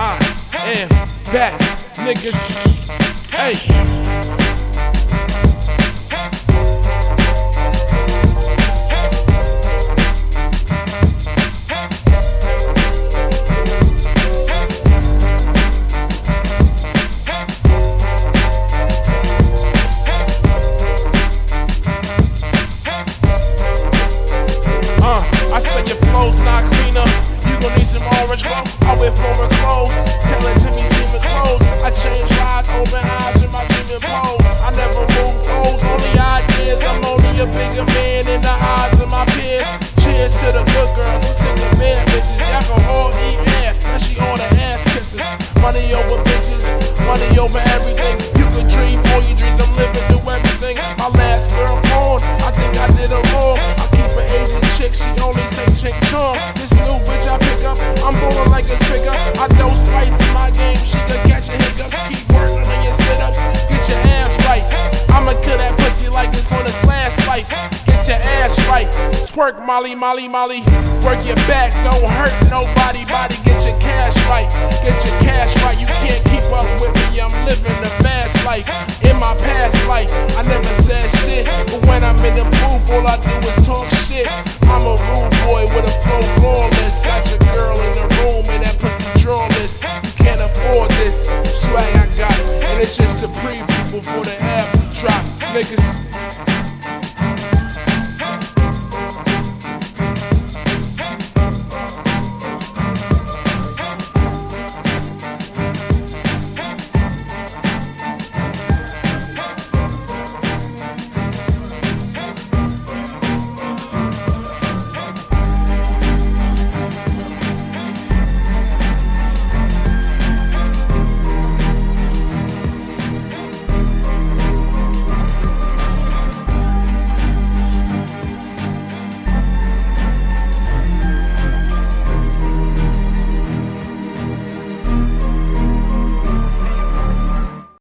I am back, niggas. Hey. Your flow's not cleaner. You gon' need some orange glow. I wear foreign clothes. Tell it to me, seeming clothes. I change lives, open eyes in my dreaming pose. I never move foes, only ideas. I'm only a bigger man in the eyes of my peers. Cheers to the good girls, I'm sick of bitches. Y'all can all eat ass, especially all the ass kisses. Money over bitches, money over everything. You can dream all your dreams, I'm living through everything. My last girl gone, I think I did her wrong. I keep an Asian chick, she only say chick chong. This new bitch I pick up, I'm ballin' like a up. I don't spice in my game, she could catch your hiccups. Keep working on your sit ups, get your abs right. I'ma kill that pussy like it's on its last life. Get your ass right, twerk Molly, Molly, Molly. Work your back, don't hurt nobody. Body, get your cash right, get your cash right. You can't keep up with me, I'm living the fast life. In my past life, I never said shit, but when I'm in the booth, all I do It's just a preview before the album drop, niggas.